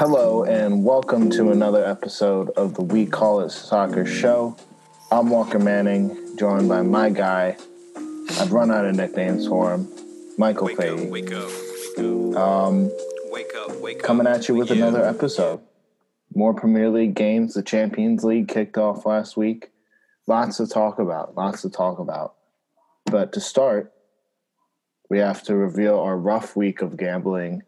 Hello, and welcome to another episode of the We Call It Soccer Show. I'm Walker Manning, joined by my guy. I've run out of nicknames for him, Michael Wake up, wake up, wake up, Um, wake up, wake up. coming at you with Yeah. another episode. More Premier League games. The Champions League kicked off last week. Lots to talk about. Lots to talk about. But to start, we have to reveal our rough week of gambling.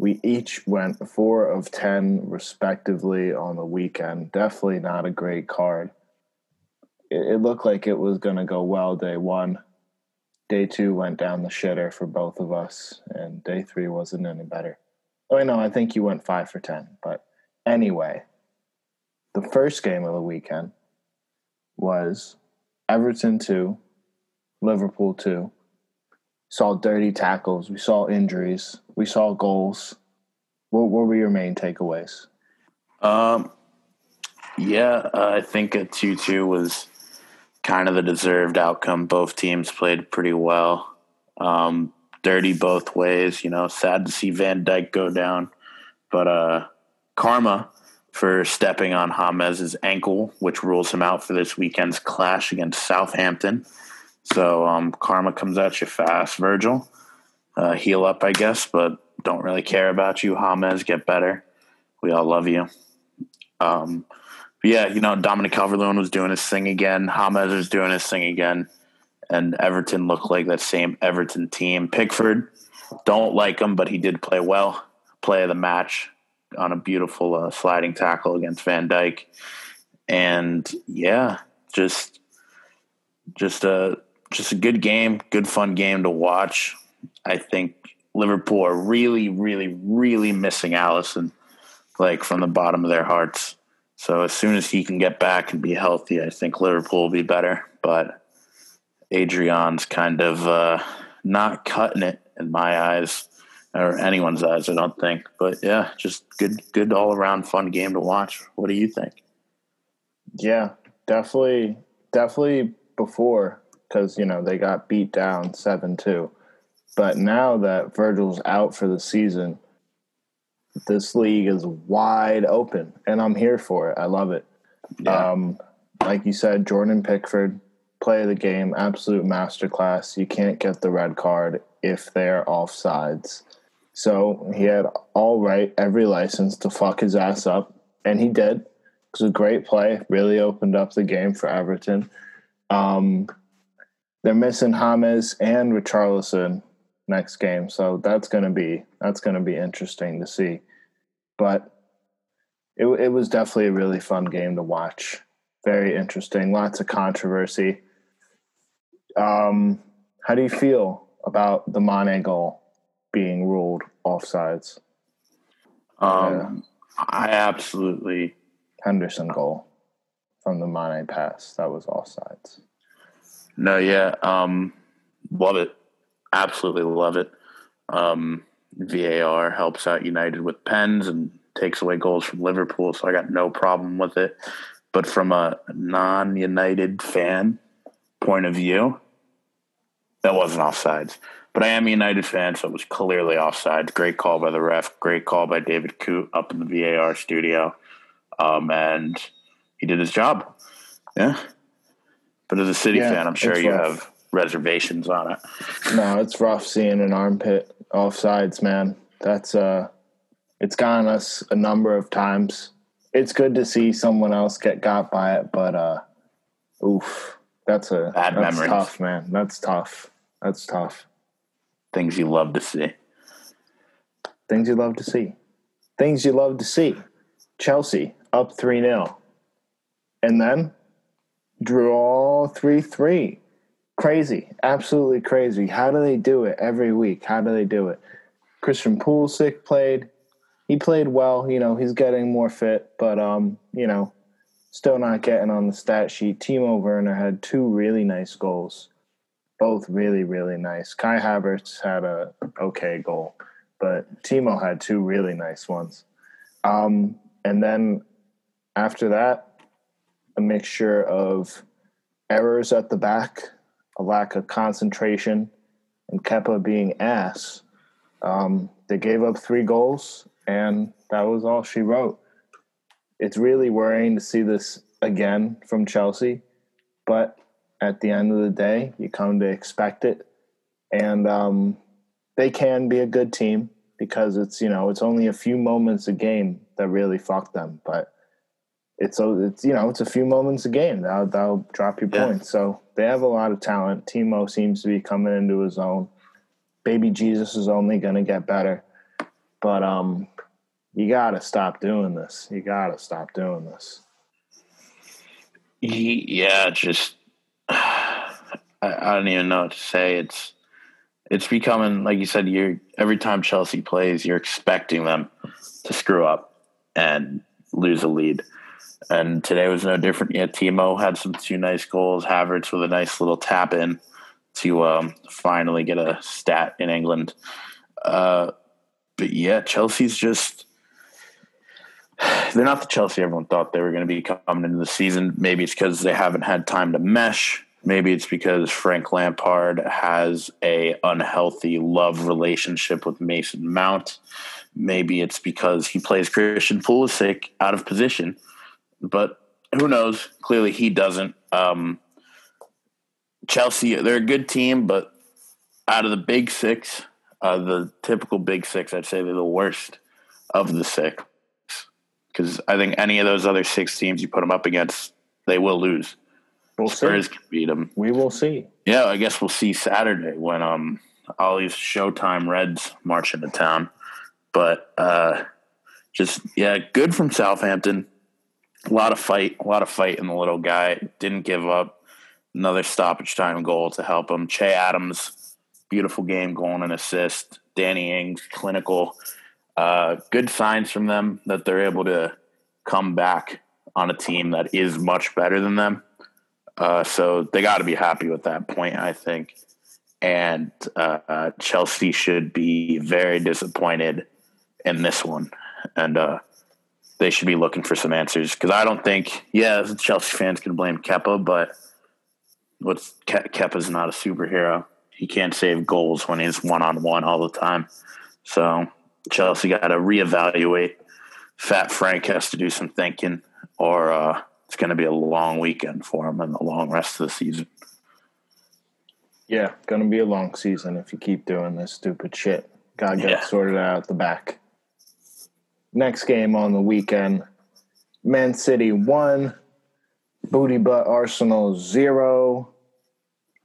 We each went four of 10, respectively, on the weekend. Definitely not a great card. It, it looked like it was going to go well day one. Day two went down the shitter for both of us, and day three wasn't any better. Oh, no, I think you went five for 10. But anyway, the first game of the weekend was Everton 2, Liverpool 2. Saw dirty tackles. We saw injuries. We saw goals. What, what were your main takeaways? Um, yeah, uh, I think a 2 2 was kind of the deserved outcome. Both teams played pretty well. Um, dirty both ways, you know, sad to see Van Dijk go down. But uh, karma for stepping on James's ankle, which rules him out for this weekend's clash against Southampton. So um, karma comes at you fast, Virgil. Uh, heal up, I guess, but don't really care about you. James, get better. We all love you. Um, yeah, you know, Dominic Calvert-Lewin was doing his thing again. James was doing his thing again. And Everton looked like that same Everton team. Pickford, don't like him, but he did play well. Play of the match on a beautiful uh, sliding tackle against Van Dijk. And yeah, just just a just a good game, good fun game to watch. I think Liverpool are really, really, really missing Alisson, like from the bottom of their hearts. So as soon as he can get back and be healthy, I think Liverpool will be better. But Adrian's kind of uh, not cutting it in my eyes or anyone's eyes, I don't think. But yeah, just good, good all around fun game to watch. What do you think? Yeah, definitely, definitely before because you know they got beat down seven two, but now that Virgil's out for the season, this league is wide open, and I'm here for it. I love it. Yeah. Um, like you said, Jordan Pickford, play the game, absolute masterclass. You can't get the red card if they're offsides. So he had all right, every license to fuck his ass up, and he did. It was a great play. Really opened up the game for Everton. Um, they're missing James and Richarlison next game, so that's gonna be that's gonna be interesting to see. But it it was definitely a really fun game to watch. Very interesting. Lots of controversy. Um, how do you feel about the Mane goal being ruled offsides? Um, I absolutely Henderson goal from the Mane pass that was offsides. No, yeah, um, love it. Absolutely love it. Um, VAR helps out United with pens and takes away goals from Liverpool, so I got no problem with it. But from a non-United fan point of view, that wasn't offsides. But I am a United fan, so it was clearly offsides. Great call by the ref. Great call by David Coote up in the VAR studio, um, and he did his job. Yeah. But as a City Yeah, fan, I'm sure you rough. have reservations on it. No, it's rough seeing an armpit offsides, man. That's uh it's gotten us a number of times. It's good to see someone else get got by it, but uh oof. That's a Bad that's memories. tough, man. That's tough. That's tough. Things you love to see. Things you love to see. Things you love to see. Chelsea up 3 0. And then draw 3 3. Crazy. Absolutely crazy. How do they do it every week? How do they do it? Christian Pulisic played. He played well. You know, he's getting more fit, but, um, you know, still not getting on the stat sheet. Timo Werner had two really nice goals. Both really, really nice. Kai Havertz had a okay goal but Timo had two really nice ones. Um, and then after that, a mixture of errors at the back, a lack of concentration, and Kepa being ass. Um, they gave up three goals, and that was all she wrote. It's really worrying to see this again from Chelsea, but at the end of the day, you come to expect it, and um, they can be a good team because it's you know it's only a few moments a game that really fuck them, but it's a, it's you know it's a few moments a game that'll, that'll drop your Yeah. points. So they have a lot of talent. Timo seems to be coming into his own. Baby Jesus is only going to get better, but um, you got to stop doing this. You got to stop doing this. Yeah, just I, I don't even know what to say. It's it's becoming like you said. You're every time Chelsea plays, you're expecting them to screw up and lose a lead. And today was no different. Yet Timo had some two nice goals. Havertz with a nice little tap in to um, finally get a stat in England. Uh, but yeah, Chelsea's just they're not the Chelsea everyone thought they were going to be coming into the season. Maybe it's because they haven't had time to mesh. Maybe it's because Frank Lampard has a unhealthy love relationship with Mason Mount. Maybe it's because he plays Christian Pulisic out of position. But who knows? Clearly, he doesn't. Um, Chelsea, they're a good team, but out of the big six, uh, the typical big six, I'd say they're the worst of the six because I think any of those other six teams you put them up against, they will lose. We'll Spurs see. can beat them. We will see. Yeah, I guess we'll see Saturday when um all these Showtime Reds march into town. But uh, just yeah, good from Southampton. A lot of fight, a lot of fight in the little guy. Didn't give up. Another stoppage time goal to help him. Che Adams, beautiful game, goal and assist. Danny Ings, clinical. Uh, good signs from them that they're able to come back on a team that is much better than them. Uh, so they got to be happy with that point, I think. And uh, Chelsea should be very disappointed in this one, and uh, they should be looking for some answers because I don't think, yeah, Chelsea fans can blame Kepa, but what's Ke- Kepa's not a superhero. He can't save goals when he's one on one all the time. So Chelsea got to reevaluate. Fat Frank has to do some thinking, or uh, it's going to be a long weekend for him and a long rest of the season. Yeah, gonna be a long season if you keep doing this stupid shit. Gotta get Yeah. sorted out at the back. Next game on the weekend, Man City one, booty butt Arsenal zero.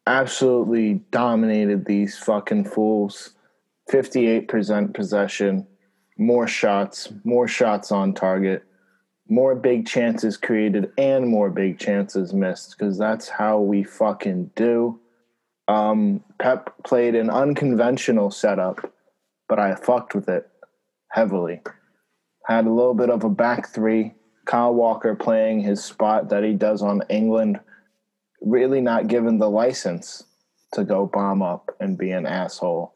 Absolutely dominated these fucking fools. Fifty-eight percent possession, more shots, more shots on target, more big chances created, and more big chances missed. Because that's how we fucking do. Um, Pep played an unconventional setup, but I fucked with it heavily. Had a little bit of a back three. Kyle Walker playing his spot that he does on England, really not given the license to go bomb up and be an asshole.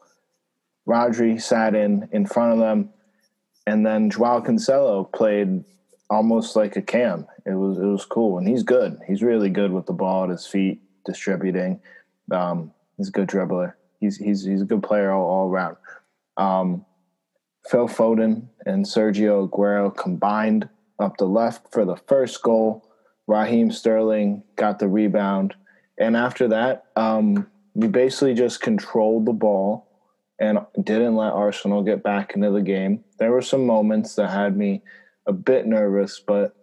Rodri sat in in front of them, and then Joao Cancelo played almost like a cam. It was it was cool, and he's good. He's really good with the ball at his feet, distributing. Um, he's a good dribbler. He's he's he's a good player all, all around. Um, Phil Foden and Sergio Aguero combined up the left for the first goal. Raheem Sterling got the rebound, and after that, um, we basically just controlled the ball and didn't let Arsenal get back into the game. There were some moments that had me a bit nervous, but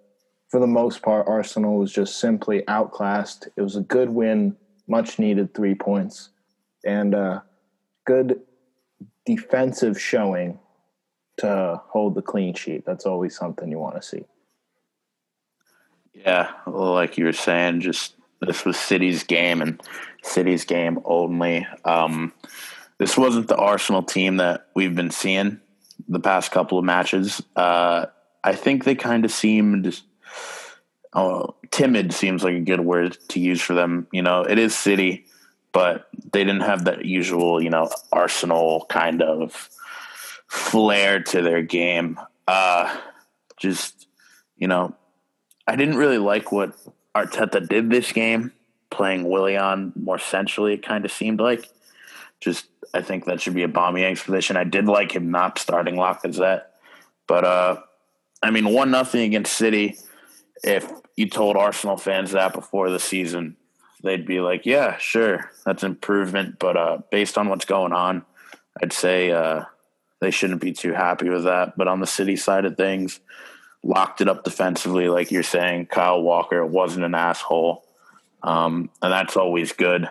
for the most part, Arsenal was just simply outclassed. It was a good win, much needed three points, and a good defensive showing to hold the clean sheet. That's always something you want to see. Yeah, well, like you were saying, just this was City's game and City's game only. Um, this wasn't the Arsenal team that we've been seeing the past couple of matches. Uh, I think they kind of seemed uh, timid. Seems like a good word to use for them. You know, it is City, but they didn't have that usual, you know, Arsenal kind of flair to their game. Uh, just you know, I didn't really like what Arteta did this game, playing Willian more centrally. It kind of seemed like. Just, I think that should be a Aubameyang's position. I did like him not starting Lacazette, But uh, I mean, one nothing against City. If you told Arsenal fans that before the season, they'd be like, "Yeah, sure, that's improvement." But uh, based on what's going on, I'd say uh, they shouldn't be too happy with that. But on the City side of things, locked it up defensively, like you're saying. Kyle Walker wasn't an asshole, um, and that's always good.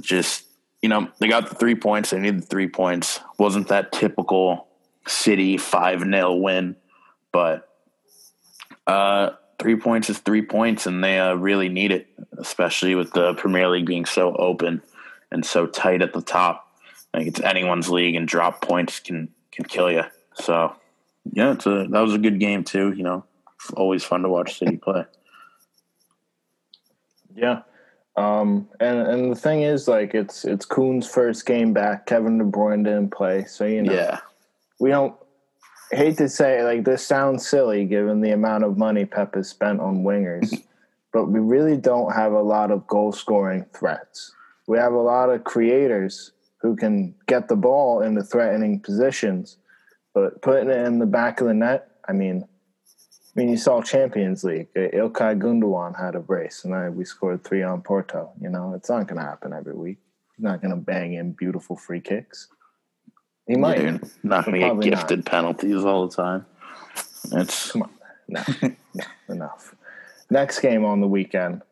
Just you know, they got the three points. They needed the three points. wasn't that typical City five 0 win, but uh, three points is three points, and they uh, really need it, especially with the Premier League being so open and so tight at the top. Like it's anyone's league, and drop points can can kill you. So yeah, it's a that was a good game too. You know, always fun to watch City play. Yeah. Um, and and the thing is, like, it's it's Kun's first game back. Kevin De Bruyne didn't play, so you know, Yeah, we don't hate to say like this sounds silly given the amount of money Pep has spent on wingers, but we really don't have a lot of goal scoring threats. We have a lot of creators who can get the ball into threatening positions, but putting it in the back of the net, I mean, I mean, you saw Champions League. Ilkay Gundogan had a brace, and I, we scored three on Porto. You know, it's not going to happen every week. He's not going to bang in beautiful free kicks. He might. Not going to get Probably not. gifted penalties all the time. It's Come on. No, no, enough. Next game on the weekend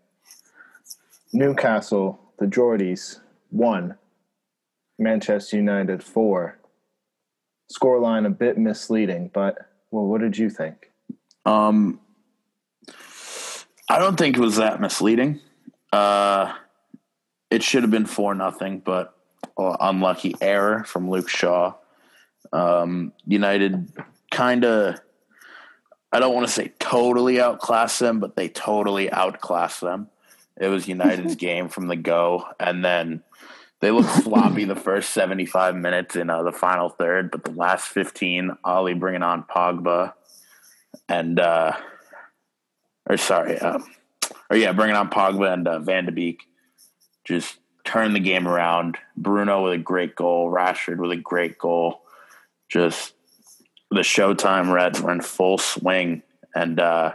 Newcastle, the Geordies, one. Manchester United, four. Scoreline a bit misleading, but well, what did you think? Um, I don't think it was that misleading. Uh, it should have been four nothing, but uh, unlucky error from Luke Shaw. Um, United kind of, I don't want to say totally outclassed them, but they totally outclassed them. It was United's game from the go, and then they looked sloppy the first seventy-five minutes in uh, the final third, but the last fifteen, Ollie bringing on Pogba and uh, or sorry, uh, or yeah, bringing on Pogba and uh, Van de Beek, just turn the game around. Bruno with a great goal, Rashford with a great goal. Just the Showtime Reds were in full swing, and uh,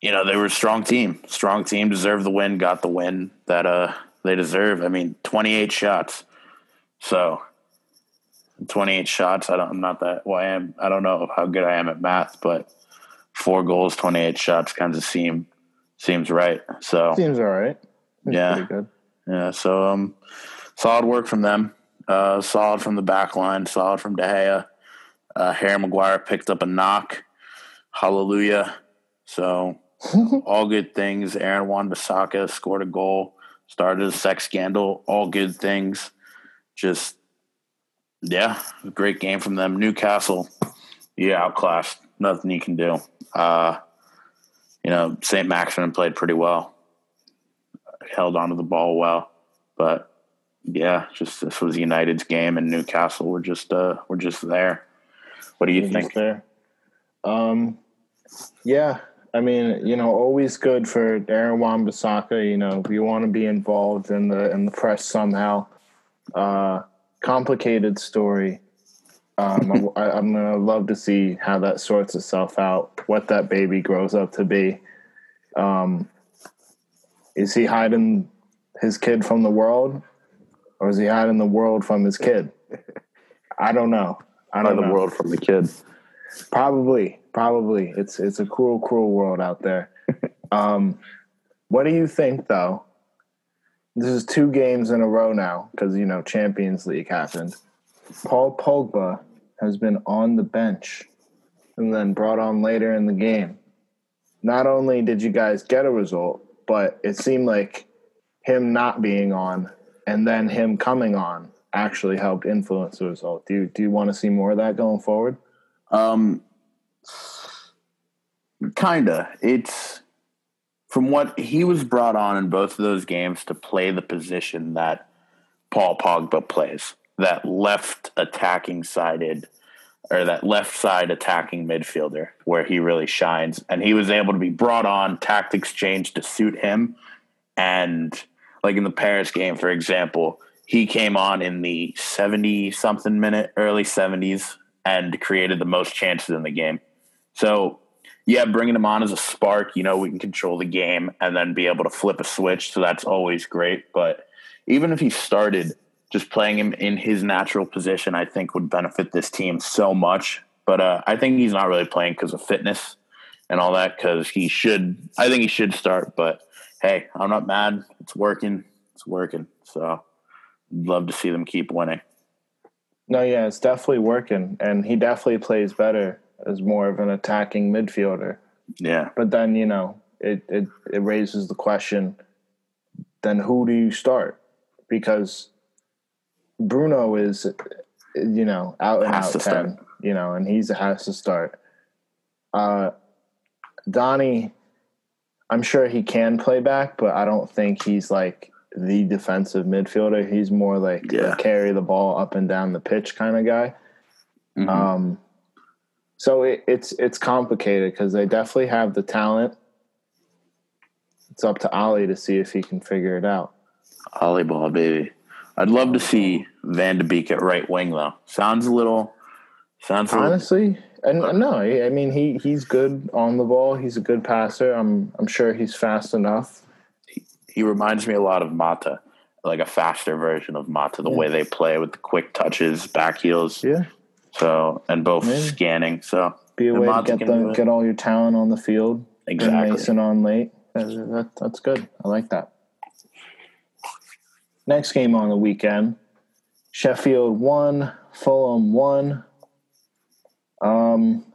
you know they were a strong team. Strong team deserved the win, got the win that uh, they deserve. I mean, twenty eight shots, so 28 shots. I don't, I'm not that, well, I am, I don't know how good I am at math, but four goals, 28 shots kind of seem, seems right. So, Seems all right. Seems Yeah. Good. yeah. So, um, solid work from them. Uh, solid from the back line, solid from De Gea. Uh, Harry Maguire picked up a knock. Hallelujah. So, all good things. Aaron Wan Bissaka scored a goal, started a sex scandal. All good things. Just, yeah, great game from them. Newcastle, yeah, outclassed. Nothing you can do. Uh, you know, St. Maximin played pretty well, held onto the ball well, but yeah, just this was United's game, and Newcastle were just uh, were just there. What do you He's think? there? Um, yeah, I mean, you know, always good for Aaron Wan-Bissaka. You know, if you want to be involved in the in the press somehow. Uh, complicated story. Um, I, I'm gonna love to see how that sorts itself out. What that baby grows up to be. Um, is he hiding his kid from the world, or is he hiding the world from his kid? I don't know. I don't the know. world from the kid. Probably, probably. It's it's a cruel, cruel world out there. um, what do you think, though? This is two games in a row now because you know Champions League happened. Paul Pogba has been on the bench and then brought on later in the game. Not only did you guys get a result, but it seemed like him not being on and then him coming on actually helped influence the result. Do you do you want to see more of that going forward? Um, kinda. It's from what he was brought on in both of those games to play the position that Paul Pogba plays, that left attacking sided or that left side attacking midfielder where he really shines. And he was able to be brought on, tactics changed to suit him. And like in the Paris game, for example, he came on in the 70 something minute, early 70s, and created the most chances in the game. So, yeah, bringing him on as a spark, you know, we can control the game and then be able to flip a switch. So that's always great. But even if he started, just playing him in his natural position, I think would benefit this team so much. But uh, I think he's not really playing because of fitness and all that. Because he should, I think he should start. But hey, I'm not mad. It's working. It's working. So, love to see them keep winning. No, yeah, it's definitely working, and he definitely plays better as more of an attacking midfielder. Yeah, But then you know it it, it raises the question: then who do you start? Because Bruno is, you know, out and Has out ten, start. you know, and he's has to start. Uh, Donnie, I'm sure he can play back, but I don't think he's like the defensive midfielder. He's more like Yeah. carry the ball up and down the pitch kind of guy. Mhm. Um, so it, it's it's complicated because they definitely have the talent. It's up to Ollie to see if he can figure it out. Ollie ball, baby. I'd love to see Van de Beek at right wing though. Sounds a little. Sounds a little, Honestly, and no, I mean he he's good on the ball. He's a good passer. I'm I'm sure he's fast enough. he reminds me a lot of Mata, like a faster version of Mata. The Yeah. way they play with the quick touches, back heels. Yeah, So and both Maybe. scanning. So be a way to get the get all your talent on the field. Exactly. Mason on late. That, that, that's good. I like that. Next game on the weekend, Sheffield one, Fulham one. Um,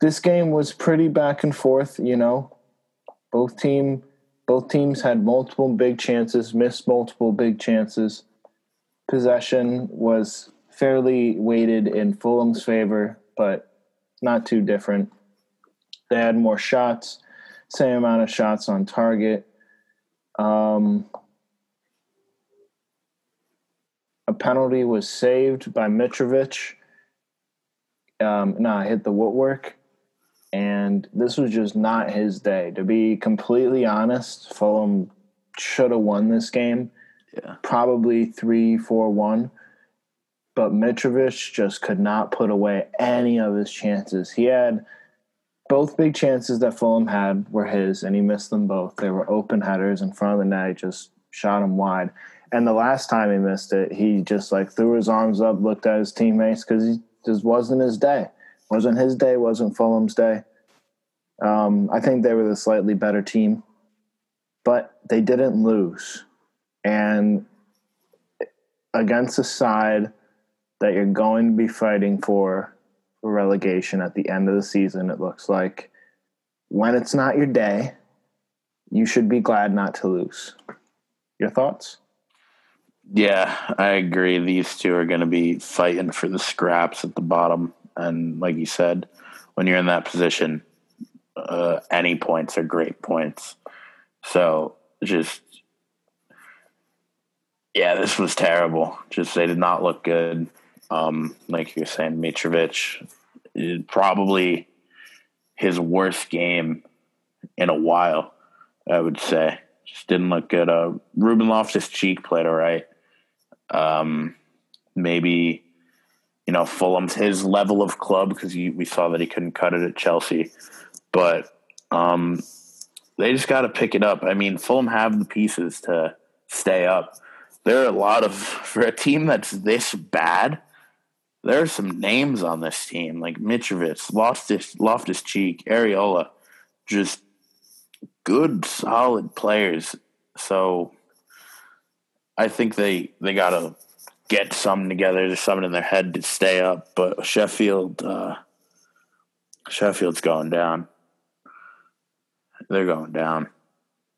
this game was pretty back and forth. You know, both team both teams had multiple big chances, missed multiple big chances. Possession was fairly weighted in Fulham's favor, but not too different. They had more shots, same amount of shots on target. Um, a penalty was saved by Mitrovic. Um, no, I hit the woodwork, and this was just not his day. To be completely honest, Fulham should have won this game, Yeah. probably three, four, one. But Mitrovic just could not put away any of his chances. He had both big chances that Fulham had were his, and he missed them both. They were open headers in front of the net. He just shot him wide. And the last time he missed it, he just like threw his arms up, looked at his teammates because he just wasn't his day. wasn't his day. wasn't Fulham's day. Um, I think they were the slightly better team, but they didn't lose. And against a side that you're going to be fighting for relegation at the end of the season, it looks like when it's not your day, you should be glad not to lose. Your thoughts? Yeah, I agree. These two are going to be fighting for the scraps at the bottom, and like you said, when you're in that position, uh, any points are great points. So just, yeah, this was terrible. Just they did not look good. Um, like you're saying, Mitrovic, probably his worst game in a while. I would say just didn't look good. Uh, Ruben Loftus Cheek played all right. Um, maybe you know Fulham's his level of club because we saw that he couldn't cut it at Chelsea, but um, they just got to pick it up. I mean, Fulham have the pieces to stay up. There are a lot of for a team that's this bad. There are some names on this team like Mitrovic, Loftus, Loftus Cheek, Areola, just good, solid players. So I think they they got to get something together. There's something in their head to stay up. But Sheffield, uh, Sheffield's going down. They're going down.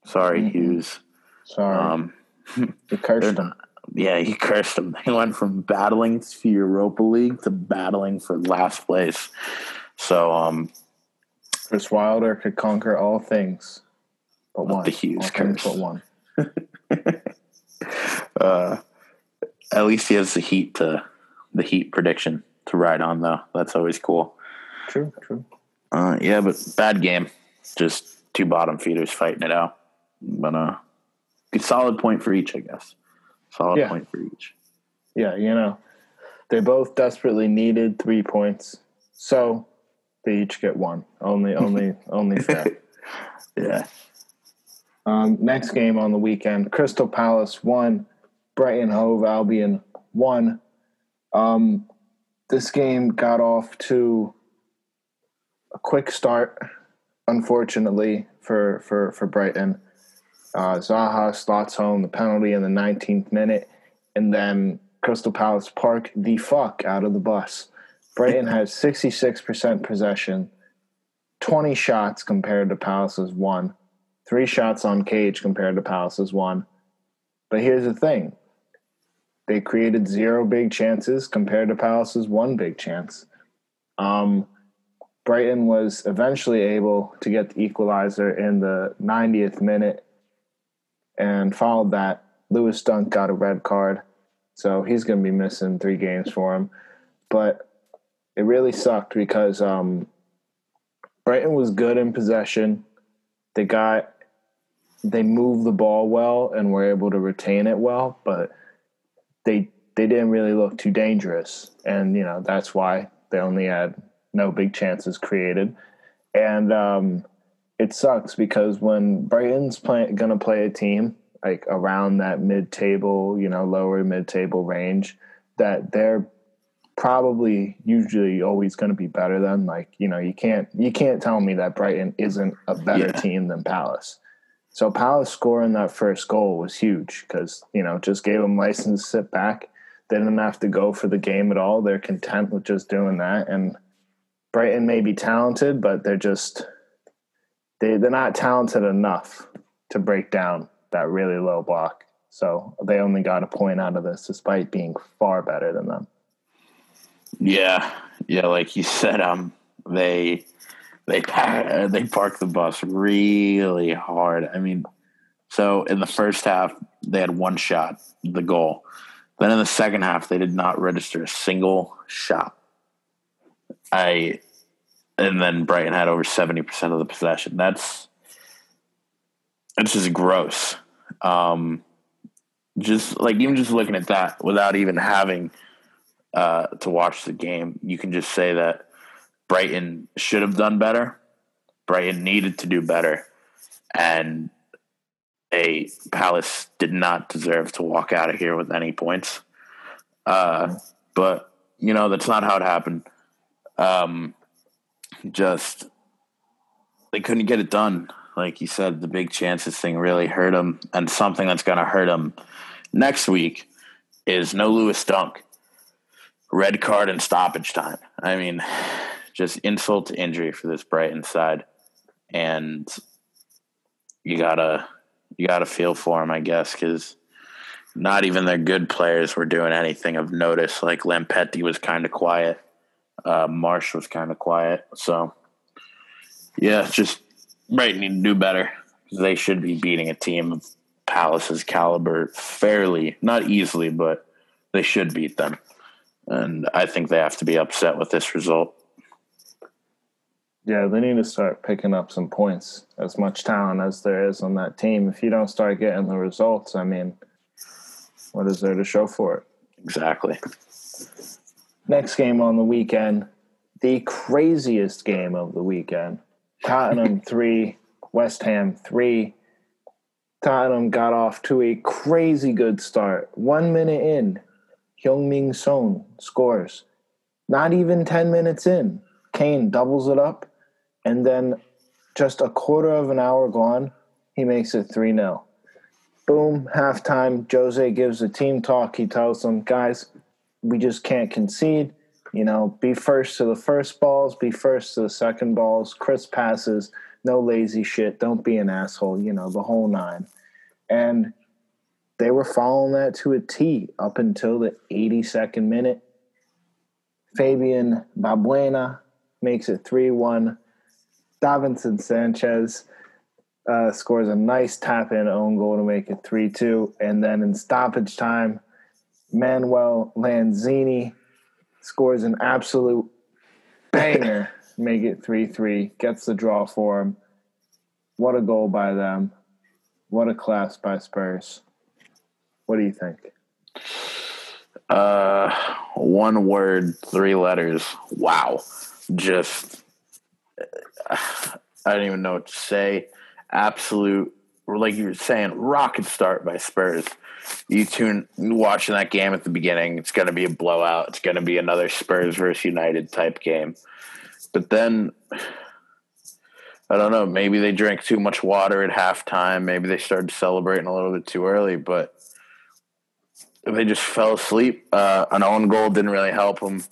Sorry, Mhm. Hughes. Sorry, Um, they're cursed them. Yeah, he cursed them. He went from battling for Europa League to battling for last place. So, um, Chris Wilder could conquer all things, but one. the Hughes curse. but one. uh, at least he has the heat to the heat prediction to ride on though. That's always cool. True, true. Uh, yeah, but bad game. Just two bottom feeders fighting it out. But uh, good solid point for each, I guess. Solid Yeah. point for each. Yeah, you know, They both desperately needed three points, so they each get one. Only, only, only fair. Yeah. Um, next game on the weekend: Crystal Palace one, Brighton Hove Albion one. Um, this game got off to a quick start, unfortunately for for for Brighton. Uh, Zaha slots home the penalty in the 19th minute, and then Crystal Palace park the fuck out of the bus. Brighton has 66% possession, 20 shots compared to Palace's one, three shots on cage compared to Palace's one. But here's the thing they created zero big chances compared to Palace's one big chance. Um, Brighton was eventually able to get the equalizer in the 90th minute and followed that. Lewis Dunk got a red card, so he's going to be missing three games for him. But it really sucked because um, Brighton was good in possession. They got they moved the ball well and were able to retain it well, but they they didn't really look too dangerous, and you know that's why they only had no big chances created. And um, it sucks because when Brighton's play, gonna play a team like around that mid-table, you know, lower mid-table range, that they're probably usually always going to be better than. Like you know, you can't you can't tell me that Brighton isn't a better Yeah. team than Palace. So Palace scoring that first goal was huge because you know just gave them license to sit back. They didn't have to go for the game at all. They're content with just doing that. And Brighton may be talented, but they're just they they're not talented enough to break down that really low block. So they only got a point out of this, despite being far better than them. Yeah, yeah, like you said, um, they they they parked the bus really hard. I mean, so in the first half they had one shot, the goal. Then in the second half they did not register a single shot. I and then Brighton had over seventy percent of the possession. That's that's just gross. Um, just like even just looking at that without even having uh, to watch the game, you can just say that Brighton should have done better. Brighton needed to do better, and a Palace did not deserve to walk out of here with any points. Uh, but you know that's not how it happened. Um, just they couldn't get it done. Like you said, the big chances thing really hurt them, and something that's going to hurt them next week is no Lewis Dunk red card and stoppage time. I mean, just insult to injury for this Brighton side, and you gotta you gotta feel for them, I guess, because not even their good players were doing anything of notice. Like Lamptey was kind of quiet, uh, March was kind of quiet. So, yeah, just Brighton need to do better. They should be beating a team of Palace's caliber fairly, not easily, but they should beat them and I think they have to be upset with this result. Yeah, they need to start picking up some points. As much talent as there is on that team, if you don't start getting the results, I mean, what is there to show for it? Exactly. Next game on the weekend, the craziest game of the weekend. Tottenham 3, West Ham 3. Tottenham got off to a crazy good start. One minute in, Heung-Min Son scores. Not even 10 minutes in, Kane doubles it up. And then just a quarter of an hour gone, he makes it 3 0. Boom, halftime. Jose gives a team talk. He tells them, guys, we just can't concede. You know, be first to the first balls, be first to the second balls, crisp passes, no lazy shit, don't be an asshole, you know, the whole nine. And they were following that to a T up until the 82nd minute. Fabian Balbuena makes it 3 1. Davinson Sanchez uh, scores a nice tap in own goal to make it 3 2. And then in stoppage time, Manuel Lanzini scores an absolute banger, make it 3 3, gets the draw for him. What a goal by them. What a class by Spurs. What do you think? Uh, one word, three letters. Wow. Just, I don't even know what to say. Absolute, like you were saying, rocket start by Spurs. You tune watching that game at the beginning. It's going to be a blowout. It's going to be another Spurs versus United type game. But then, I don't know. Maybe they drank too much water at halftime. Maybe they started celebrating a little bit too early. But they just fell asleep. Uh, an own goal didn't really help them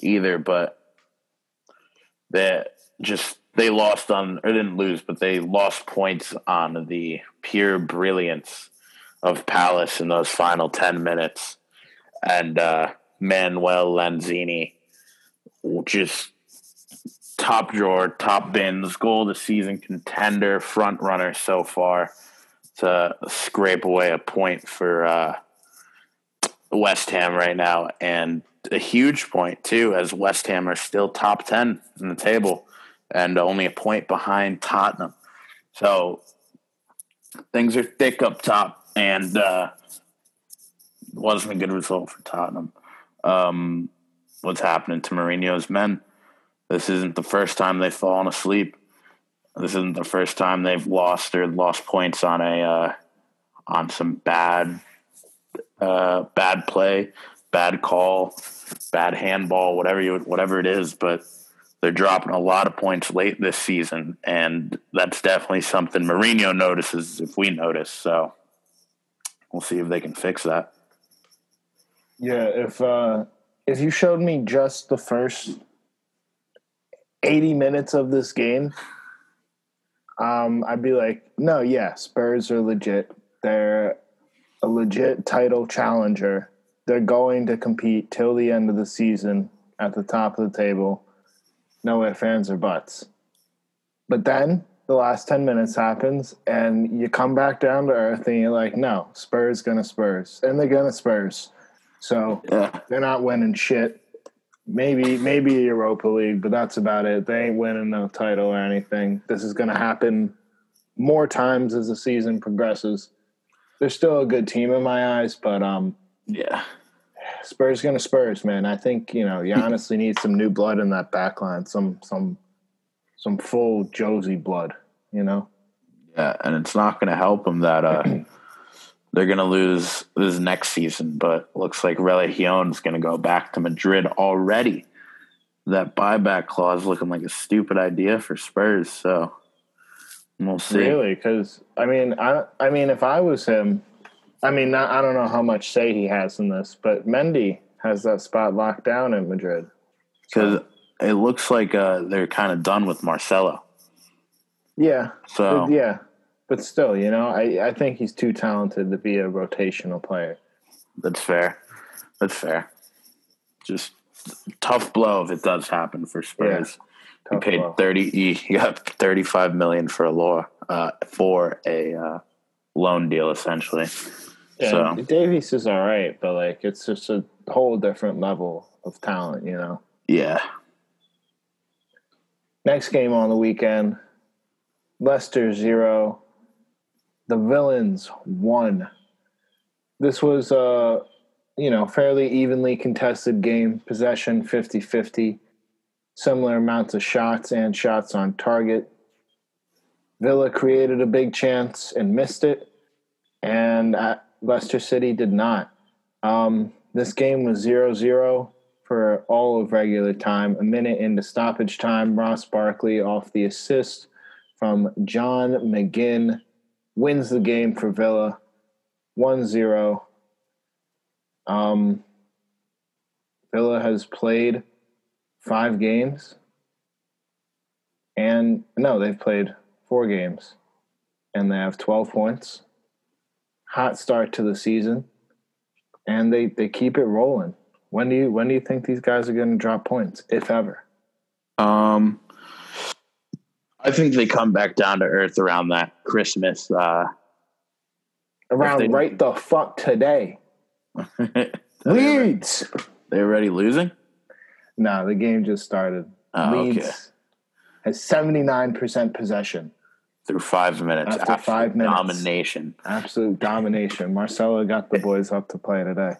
either, but they just they lost on or didn't lose, but they lost points on the pure brilliance of Palace in those final ten minutes, and uh, Manuel Lanzini just top drawer, top bins, goal of the season contender, front runner so far to scrape away a point for. Uh, West Ham right now, and a huge point too, as West Ham are still top ten in the table and only a point behind Tottenham. So things are thick up top, and uh, wasn't a good result for Tottenham. Um, what's happening to Mourinho's men? This isn't the first time they've fallen asleep. This isn't the first time they've lost or lost points on a uh, on some bad uh, bad play, bad call, bad handball, whatever you whatever it is, but they're dropping a lot of points late this season, and that's definitely something Mourinho notices if we notice. So we'll see if they can fix that. Yeah, if uh, if you showed me just the first eighty minutes of this game, um, I'd be like, no, yeah, Spurs are legit. They're a legit title challenger. They're going to compete till the end of the season at the top of the table. No ifs, fans or buts. But then the last 10 minutes happens and you come back down to earth and you're like, no, Spurs gonna Spurs. And they're gonna Spurs. So Yeah. they're not winning shit. Maybe maybe Europa League, but that's about it. They ain't winning no title or anything. This is gonna happen more times as the season progresses. They're still a good team in my eyes, but um Yeah. Spurs gonna Spurs, man. I think you know you honestly need some new blood in that back line, some some some full Josie blood. You know, Yeah, and it's not going to help them that uh, they're going to lose this next season. But looks like Reguilón's going to go back to Madrid already. That buyback clause looking like a stupid idea for Spurs. So we'll see. really, because I mean, I I mean, if I was him, I mean, not, I don't know how much say he has in this, but Mendy has that spot locked down in Madrid. Because it looks like uh, they're kind of done with Marcelo. Yeah, So but yeah, but still, you know, I I think he's too talented to be a rotational player. that's fair. That's fair. Just tough blow if it does happen for Spurs. You paid blow. thirty. You you got thirty five million for a law uh, for a uh, loan deal, essentially. Yeah, So Davies is all right, but like it's just a whole different level of talent, you know. yeah, Next game on the weekend, Leicester zero, the Villans one. This was a you know fairly evenly contested game, possession 50-50, similar amounts of shots and shots on target. Villa created a big chance and missed it, and uh, Leicester City did not. Um, this game was 0-0 for all of regular time. A minute into stoppage time, Ross Barkley off the assist from John McGinn wins the game for Villa 1-0. Um, Villa has played five games. And no, they've played four games. And they have 12 points. Hot start to the season. And they, they keep it rolling. When do you when do you think these guys are going to drop points, if ever? um, I think they come back down to earth around that Christmas. Uh, Around they- right the fuck today. Leads. they're already losing. No, the game just started. Oh, Leeds okay. has seventy nine percent possession. Through five minutes, After absolute five minutes. domination. Absolute domination. Marcelo got the boys up to play today.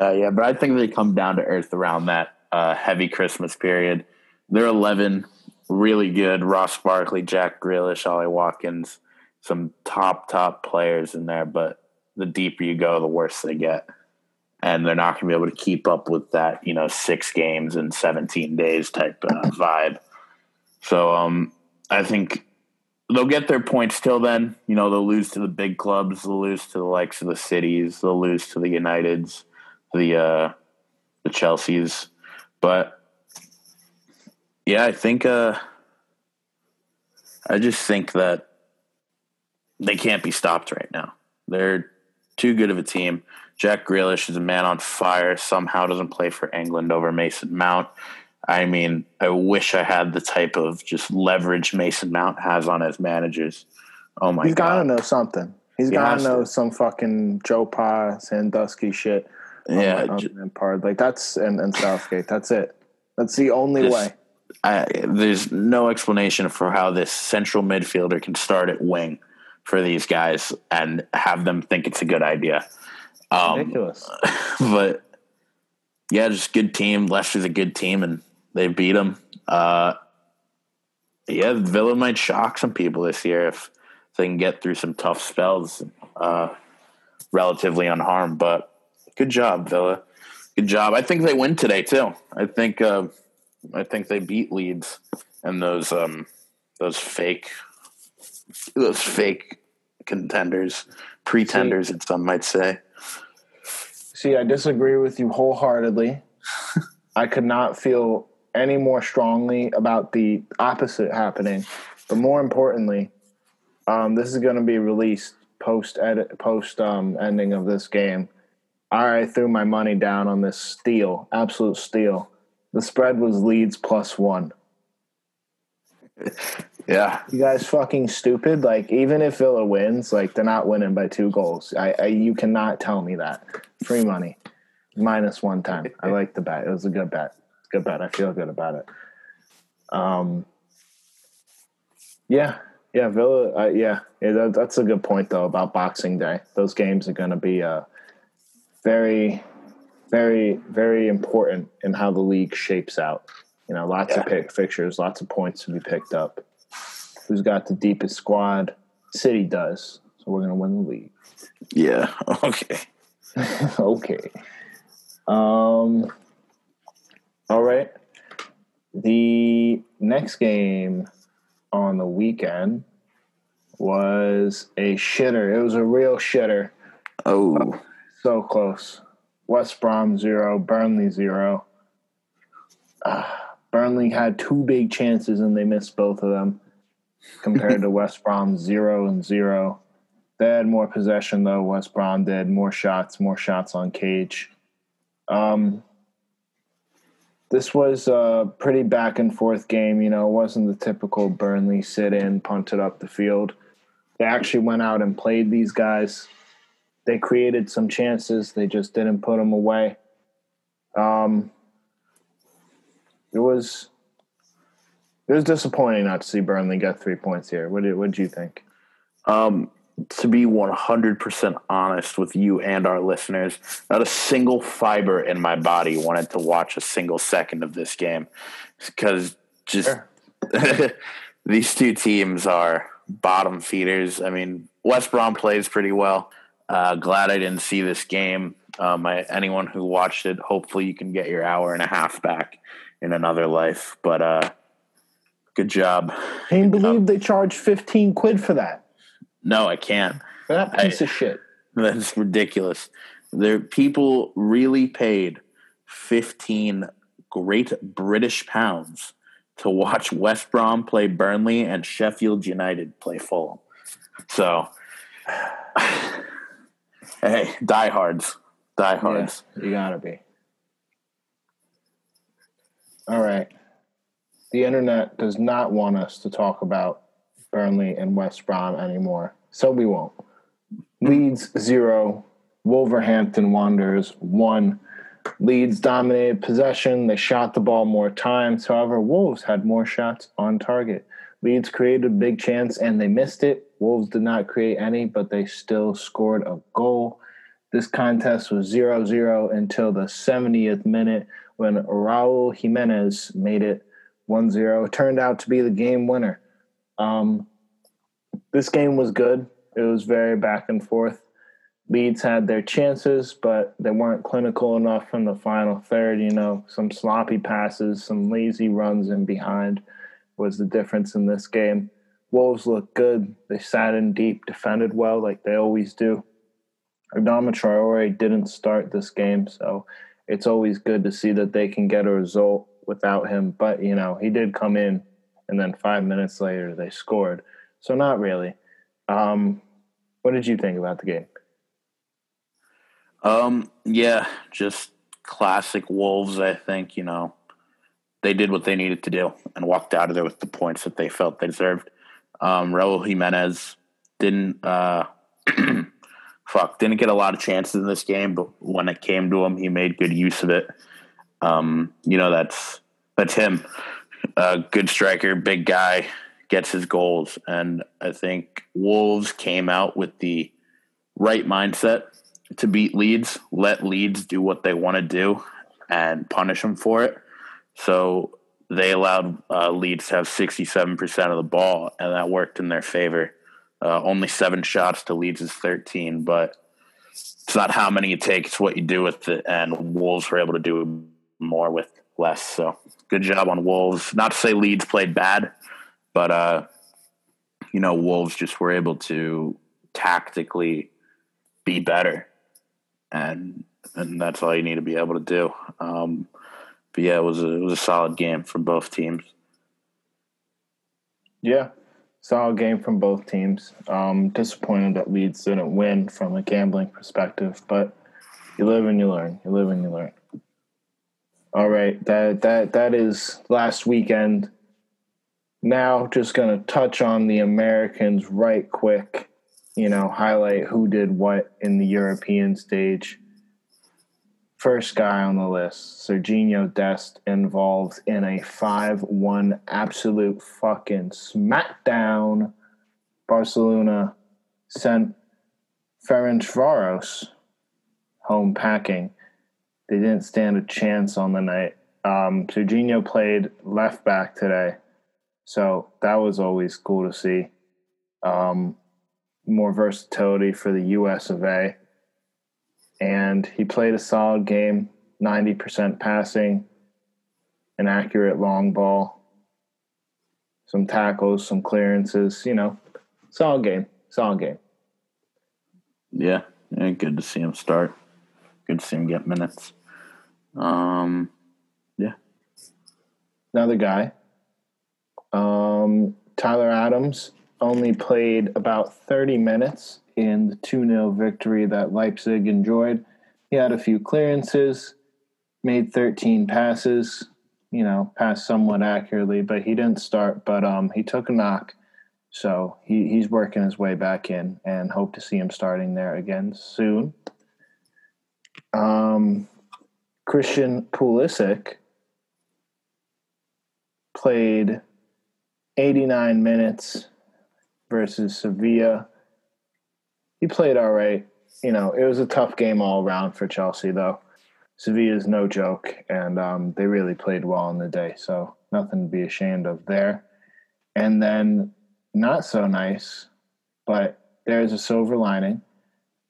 Uh, yeah, but I think they come down to earth around that uh, heavy Christmas period. They're 11, really good. Ross Barkley, Jack Grealish, Ollie Watkins, some top, top players in there. But the deeper you go, the worse they get. And they're not going to be able to keep up with that, you know, six games in 17 days type uh, vibe. So um, I think they'll get their points till then. You know, they'll lose to the big clubs, they'll lose to the likes of the cities, they'll lose to the Uniteds, the uh, the Chelseas. But yeah, I think uh, I just think that they can't be stopped right now. They're too good of a team. Jack Grealish is a man on fire. Somehow doesn't play for England over Mason Mount. I mean, I wish I had the type of just leverage Mason Mount has on his managers. Oh my He's god! got to know something. He's He gotta know to. some fucking Joe Pa, Sandusky shit. On Yeah, on ju- the part like that's and, and Southgate. That's it. That's the only This- way. I, there's no explanation for how this central midfielder can start at wing for these guys and have them think it's a good idea. Um, Ridiculous. but yeah, just good team. Leicester's a good team, and they beat them. Uh, yeah, Villa might shock some people this year if they can get through some tough spells, uh, relatively unharmed. But good job, Villa. Good job. I think they win today too. I think uh, I think they beat Leeds and those um, those fake those fake contenders, pretenders, as some might say. See, I disagree with you wholeheartedly. I could not feel any more strongly about the opposite happening. But more importantly, um, this is going to be released post edit post um, ending of this game. I threw my money down on this steal, absolute steal. The spread was Leeds plus one. Yeah, You guys fucking stupid. Like even if Villa wins, like they're not winning by two goals. I, I you cannot tell me that. Free money, minus one time. I like the bet. It was a good bet. Good bet. I feel good about it. Um. Yeah, yeah, Villa. Uh, yeah, yeah. That, that's a good point though about Boxing Day. Those games are going to be uh very, very, very important in how the league shapes out. You know, lots of pick fixtures, lots of points to be picked up. Who's got the deepest squad? City does. So we're going to win the league. yeah. Okay. okay. Um. All right. The next game on the weekend was a shitter. It was a real shitter. Oh, So close. West Brom zero, Burnley zero. Ah, Burnley had two big chances and they missed both of them compared to West Brom zero and zero. They had more possession though. West Brom did more shots, more shots on cage. Um, this was a pretty back and forth game. You know, it wasn't the typical Burnley sit in, punted up the field. They actually went out and played these guys they created some chances. They just didn't put them away. Um, it was it was disappointing not to see Burnley get three points here. What did what did you think? um, to be one hundred percent honest with you and our listeners, not a single fiber in my body wanted to watch a single second of this game because just Sure. these two teams are bottom feeders. I mean, West Brom plays pretty well. Uh, glad I didn't see this game. Um, I, anyone who watched it, hopefully you can get your hour and a half back in another life. But uh, good job. Can you believe they charged fifteen quid for that? No, I can't. For that I- piece of shit. That's ridiculous. There, people really paid fifteen great British pounds to watch West Brom play Burnley and Sheffield United play Fulham. So, hey, diehards, diehards. Yeah, you gotta be. All right. The internet does not want us to talk about Burnley and West Brom anymore, so we won't. Leeds zero, Wolverhampton Wanderers one. Leeds dominated possession. They shot the ball more times. However, Wolves had more shots on target. Leeds created a big chance and they missed it. Wolves did not create any, but they still scored a goal. This contest was 0 0 until the 70th minute when Raul Jimenez made it 1 0. It turned out to be the game winner. Um, this game was good. It was very back and forth. Leeds had their chances, but they weren't clinical enough from the final third. You know, some sloppy passes, some lazy runs in behind was the difference in this game. Wolves looked good. They sat in deep, defended well, like they always do. Adama Traore didn't start this game, so it's always good to see that they can get a result without him. But, you know, he did come in, and then five minutes later they scored. So, not really. Um, what did you think about the game? Um, yeah, just classic Wolves, I think, you know. They did what they needed to do and walked out of there with the points that they felt they deserved. Um, Raul Jimenez didn't uh, fuck didn't get a lot of chances in this game, but when it came to him, he made good use of it. Um, you know that's that's him, a good striker, big guy, gets his goals, and I think Wolves came out with the right mindset to beat Leeds. Let Leeds do what they want to do and punish them for it. So they allowed uh, Leeds to have 67% of the ball, and that worked in their favor. Uh, only seven shots to Leeds' is 13, but it's not how many you take, it's what you do with it. And Wolves were able to do more with less. So good job on Wolves. Not to say Leeds played bad, but, uh, you know, Wolves just were able to tactically be better. And and that's all you need to be able to do. Um, but yeah, it was a, it was a solid game from both teams. Yeah, solid game from both teams. Um, disappointed that Leeds didn't win from a gambling perspective, but you live and you learn. You live and you learn. All right, that that that is last weekend. Now, just gonna touch on the Americans right quick. You know, highlight who did what in the European stage first guy on the list, Serginho Dest, involved in a 5 1 absolute fucking smackdown. Barcelona sent Ferencváros home packing. They didn't stand a chance on the night. Um, Serginho played left back today, so that was always cool to see. Um, more versatility for the US of A and he played a solid game 90% passing, an accurate long ball, some tackles, some clearances, you know, solid game, solid game. Yeah, yeah, good to see him start. Good to see him get minutes. Um, yeah. Another guy, um, Tyler Adams, only played about 30 minutes in the 2 0 victory that Leipzig enjoyed. He had a few clearances, made 13 passes, you know, passed somewhat accurately, but he didn't start. But um, he took a knock. So he, he's working his way back in and hope to see him starting there again soon. Um, Christian Pulisic played 89 minutes versus Sevilla he played all right. You know, it was a tough game all around for Chelsea, though. Sevilla is no joke, and um, they really played well on the day, so nothing to be ashamed of there. And then, not so nice, but there's a silver lining.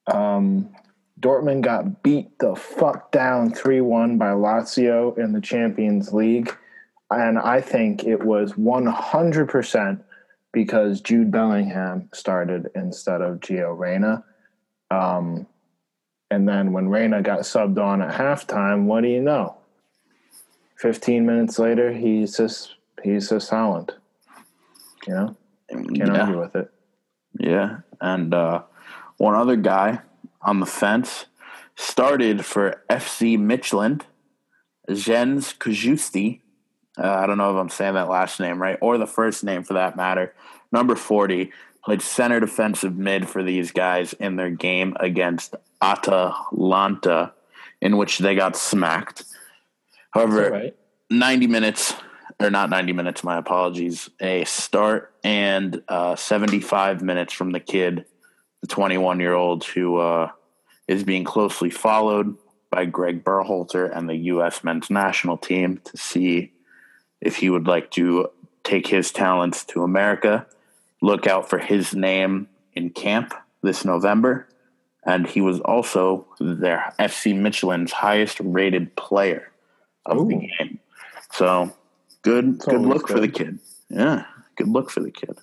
Um, Dortmund got beat the fuck down 3 1 by Lazio in the Champions League. And I think it was 100% because Jude Bellingham started instead of Gio Reyna. Um, and then when Reyna got subbed on at halftime, what do you know? 15 minutes later, he's just he's just silent. You know, can't yeah. argue with it. Yeah, and uh, one other guy on the fence started for FC Midtjylland, Jens Cajuste. Uh, I don't know if I'm saying that last name right, or the first name for that matter. Number 40 played center defensive mid for these guys in their game against Atalanta, in which they got smacked. However, right. 90 minutes, or not 90 minutes, my apologies, a start and uh, 75 minutes from the kid, the 21 year old who uh, is being closely followed by Greg Berhalter and the U.S. men's national team to see if he would like to take his talents to America. Look out for his name in camp this November. And he was also their FC Midtjylland's highest rated player of the game. So good good always look for the kid. Yeah, good look for the kid.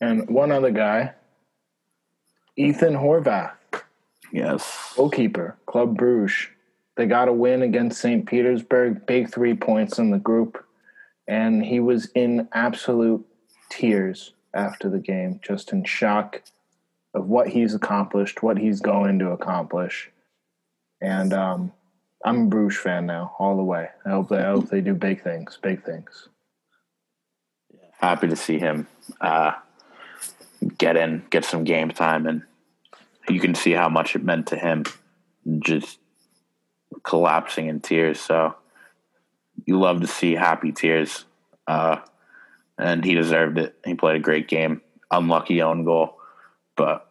And one other guy, Ethan Horvath, Yes. goalkeeper, Club Bruges. They got a win against St. Petersburg, big three points in the group. And he was in absolute tears after the game, just in shock of what he's accomplished, what he's going to accomplish. And um, I'm a Bruges fan now, all the way. I hope they, I hope they do big things, big things. Happy to see him uh, get in, get some game time, and you can see how much it meant to him just collapsing in tears. So you love to see happy tears. Uh, and he deserved it. He played a great game. Unlucky own goal, but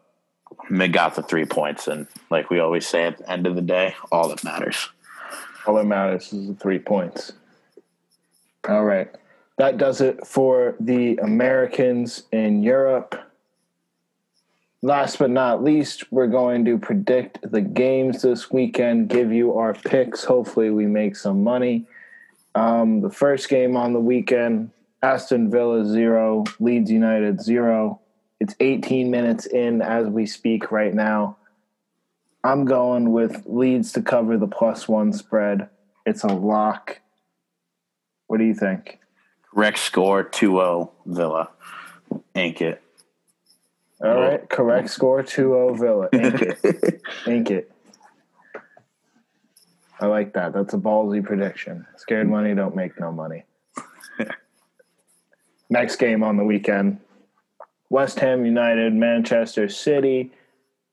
Mid got the three points. And like we always say at the end of the day, all that matters. All that matters is the three points. All right. That does it for the Americans in Europe. Last but not least, we're going to predict the games this weekend, give you our picks. Hopefully, we make some money. Um, the first game on the weekend Aston Villa zero, Leeds United zero. It's 18 minutes in as we speak right now. I'm going with Leeds to cover the plus one spread. It's a lock. What do you think? Correct score 2 0 Villa. Ink it. All right, correct score 2-0 Villa. Ink it. Ink it. I like that. That's a ballsy prediction. Scared money don't make no money. Next game on the weekend. West Ham United, Manchester City.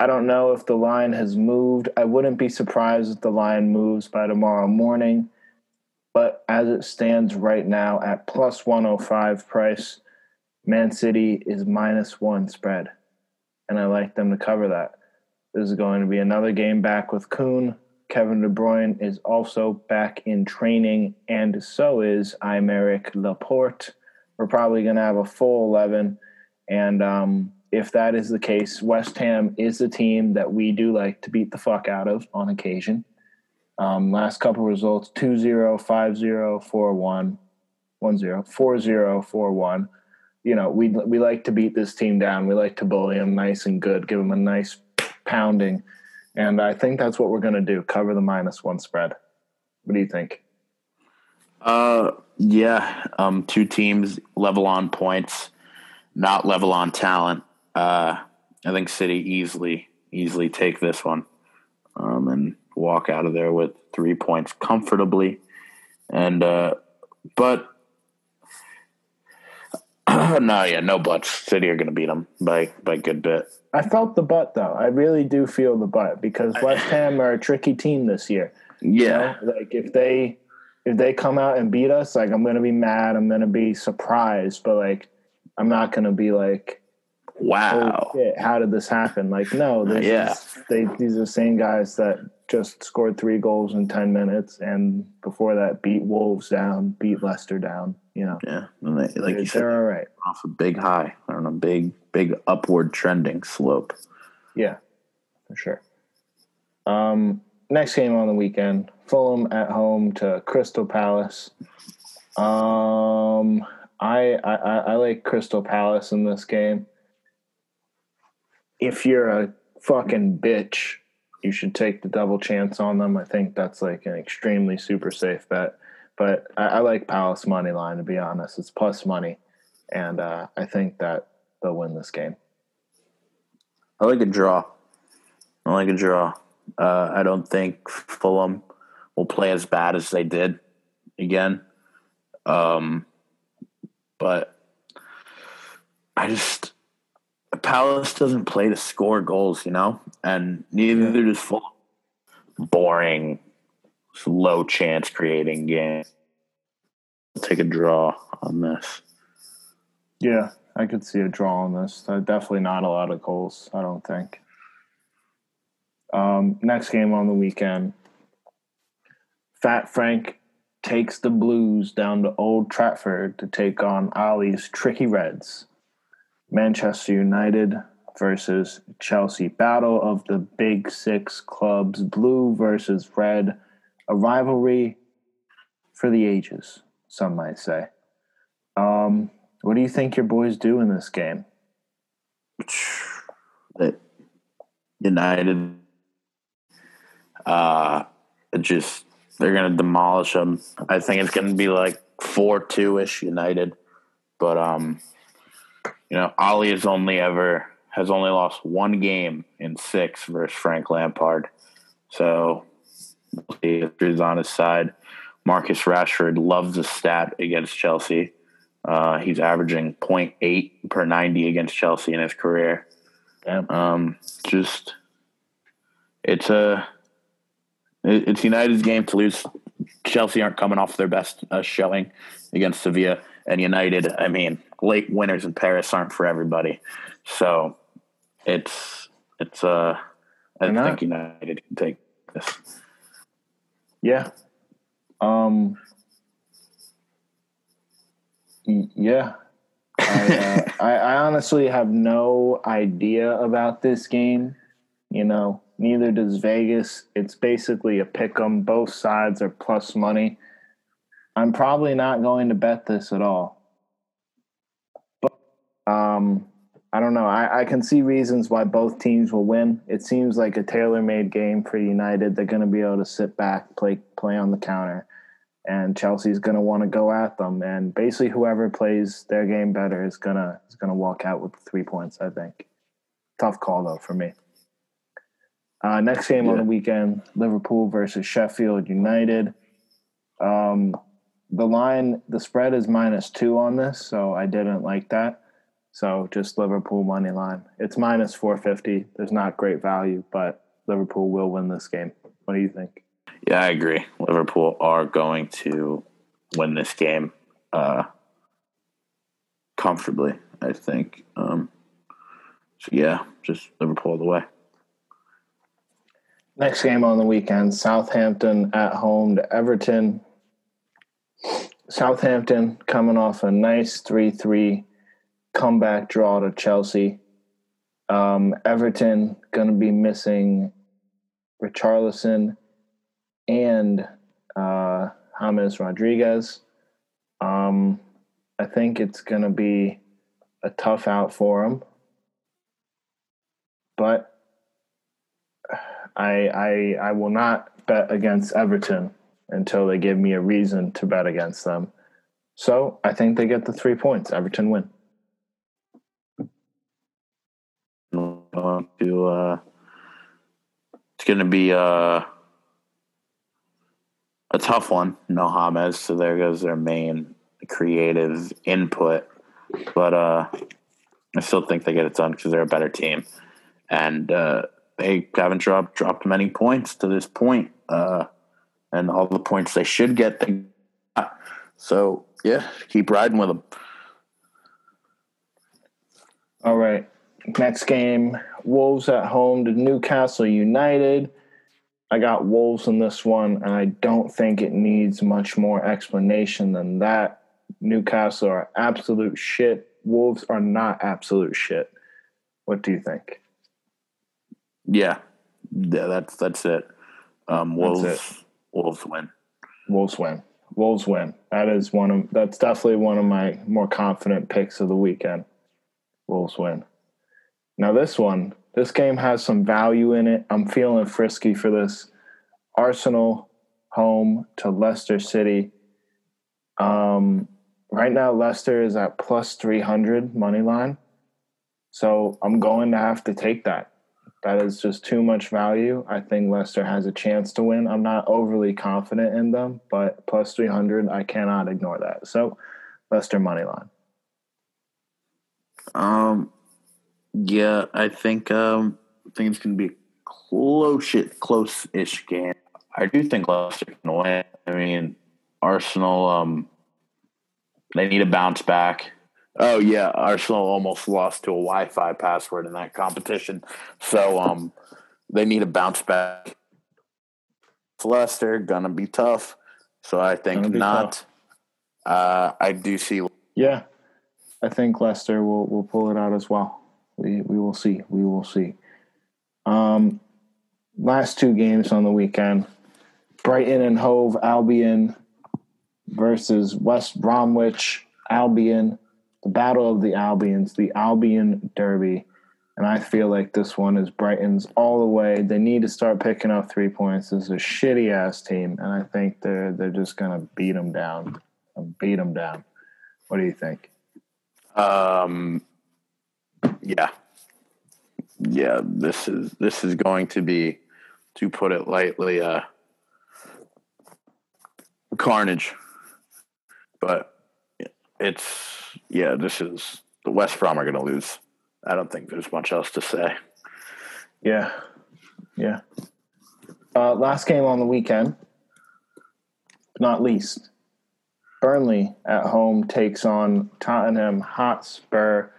I don't know if the line has moved. I wouldn't be surprised if the line moves by tomorrow morning. But as it stands right now at plus 105 price, Man City is minus one spread. And I like them to cover that. This is going to be another game back with Kun. Kevin De Bruyne is also back in training, and so is Aymeric Laporte. We're probably going to have a full 11. And um, if that is the case, West Ham is the team that we do like to beat the fuck out of on occasion. Um, last couple results 2 0, 5 0, 4 1, 1 0, 4 0, 4 1 you know, we we like to beat this team down. We like to bully them nice and good, give them a nice pounding, and I think that's what we're going to do. Cover the minus one spread. What do you think? Uh, yeah. Um, two teams level on points, not level on talent. Uh, I think City easily easily take this one, um, and walk out of there with three points comfortably. And uh, but no, yeah, no buts. City are going to beat them by by a good bit. I felt the butt though. I really do feel the butt because West Ham are a tricky team this year. You Yeah, know, like if they if they come out and beat us, like I'm going to be mad. I'm going to be surprised, but like I'm not going to be like wow. shit, how did this happen? Like, no, this Yeah. is, they these are the same guys that just scored three goals in ten minutes, and before that beat Wolves down, beat Leicester down. You know, Yeah, and they, like they're, you said, they're all right. off a big high or on a big big upward trending slope. Yeah, for sure. Um, next game on the weekend: Fulham at home to Crystal Palace. Um, I I, I I like Crystal Palace in this game. If you're a fucking bitch, you should take the double chance on them. I think that's like an extremely super safe bet. But I, I like Palace money line to be honest. It's plus money, and uh, I think that they'll win this game. I like a draw. I like a draw. Uh, I don't think Fulham will play as bad as they did again. Um, but I just Palace doesn't play to score goals, you know, and neither does Fulham. Boring, low chance creating game. I'll take a draw on this. Yeah, I could see a draw on this. Uh, definitely not a lot of goals, I don't think. Um, next game on the weekend, Fat Frank takes the Blues down to Old Trafford to take on Ollie's Tricky Reds. Manchester United versus Chelsea. Battle of the Big Six clubs, blue versus red. A rivalry for the ages, some might say. Um, what do you think your boys do in this game? United, uh, just they're going to demolish them. I think it's going to be like four two ish United, but um, you know, Ollie has only ever has only lost one game in six versus Frank Lampard, so history's on his side. Marcus Rashford loves the stat against Chelsea. Uh, he's averaging 0.8 per 90 against Chelsea in his career. Um, just it's a it's United's game to lose. Chelsea aren't coming off their best uh, showing against Sevilla, and United. I mean, late winners in Paris aren't for everybody. So it's it's uh I think United can take this. Yeah. Um. Yeah. I, uh, I, I honestly have no idea about this game. You know, neither does Vegas. It's basically a pick 'em. Both sides are plus money. I'm probably not going to bet this at all. Um, I don't know. I, I can see reasons why both teams will win. It seems like a tailor-made game for United. They're going to be able to sit back, play play on the counter, and Chelsea's going to want to go at them. And basically, whoever plays their game better is gonna is gonna walk out with three points. I think. Tough call though for me. Uh, next game on the weekend: Liverpool versus Sheffield United. Um, the line, the spread is minus two on this, so I didn't like that. So just Liverpool money line. It's minus four fifty. There's not great value, but Liverpool will win this game. What do you think? Yeah, I agree. Liverpool are going to win this game uh, comfortably. I think. Um, so yeah, just Liverpool all the way. Next game on the weekend: Southampton at home to Everton. Southampton coming off a nice three-three comeback draw to Chelsea. Um, Everton going to be missing Richarlison and uh, James Rodriguez. Um, I think it's going to be a tough out for him, but I, I I will not bet against Everton until they give me a reason to bet against them. So I think they get the three points. Everton win. Going to uh, it's going to be uh, a tough one. No James, so there goes their main creative input. But uh, I still think they get it done because they're a better team, and uh, they haven't dropped dropped many points to this point. Uh, and all the points they should get, they got. So yeah, keep riding with them. All right. Next game, Wolves at home to Newcastle United. I got Wolves in this one, and I don't think it needs much more explanation than that. Newcastle are absolute shit. Wolves are not absolute shit. What do you think? Yeah, yeah, that's that's it. Um, Wolves, That's Wolves win. Wolves win. Wolves win. That is one of that's definitely one of my more confident picks of the weekend. Wolves win. Now this one, this game has some value in it. I'm feeling frisky for this. Arsenal home to Leicester City. Um, right now Leicester is at plus 300 money line. So I'm going to have to take that. That is just too much value. I think Leicester has a chance to win. I'm not overly confident in them, but plus 300, I cannot ignore that. So Leicester money line. Um, yeah, I think um, I think it's going to be a close, close-ish game. I do think Leicester can win. I mean, Arsenal, um, they need a bounce back. Oh yeah, Arsenal almost lost to a Wi-Fi password in that competition. So um, they need a bounce back. Leicester gonna be tough, so I think not. Uh, I do see. Yeah, I think Leicester will will pull it out as well. We we will see. We will see. Um, last two games on the weekend: Brighton and Hove Albion versus West Bromwich Albion. The battle of the Albions, the Albion Derby, and I feel like this one is Brighton's all the way. They need to start picking up three points. This is a shitty ass team, and I think they're they're just gonna beat them down, beat them down. What do you think? Um, yeah, yeah. This is this is going to be, to put it lightly, uh, carnage. But it's yeah. This is the West Brom are going to lose. I don't think there's much else to say. Yeah, yeah. Uh, last game on the weekend, but not least, Burnley at home takes on Tottenham Hotspur.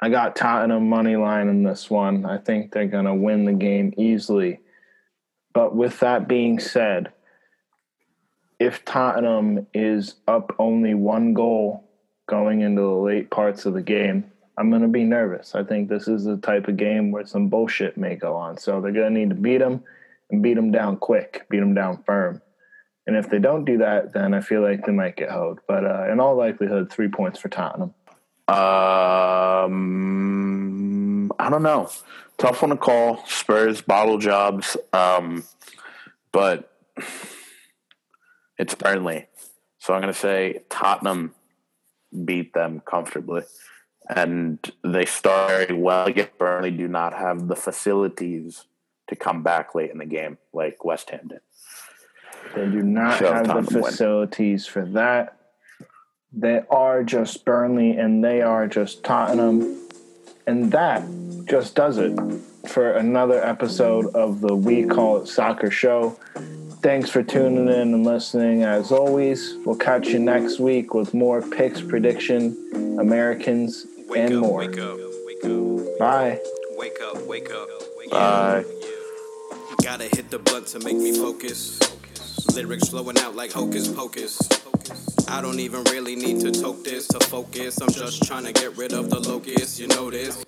I got Tottenham money line in this one. I think they're going to win the game easily. But with that being said, if Tottenham is up only one goal going into the late parts of the game, I'm going to be nervous. I think this is the type of game where some bullshit may go on. So they're going to need to beat them and beat them down quick, beat them down firm. And if they don't do that, then I feel like they might get hoed. But uh, in all likelihood, three points for Tottenham. Um, I don't know. Tough one to call. Spurs bottle jobs. Um, but it's Burnley, so I'm going to say Tottenham beat them comfortably, and they start very well. Again, Burnley do not have the facilities to come back late in the game like West Ham did. They do not So have the Tottenham win. facilities for that. They are just Burnley and they are just Tottenham. And that just does it for another episode of the We Call It Soccer Show. Thanks for tuning in and listening. As always, we'll catch you next week with more picks, prediction, Americans, Wake and up, more. wake up, wake up, Bye. wake up, wake up. Wake Bye. Up. Gotta hit the button to make me focus. Lyrics flowing out like hocus pocus. I don't even really need to toke this to focus. I'm just trying to get rid of the locust, you know this.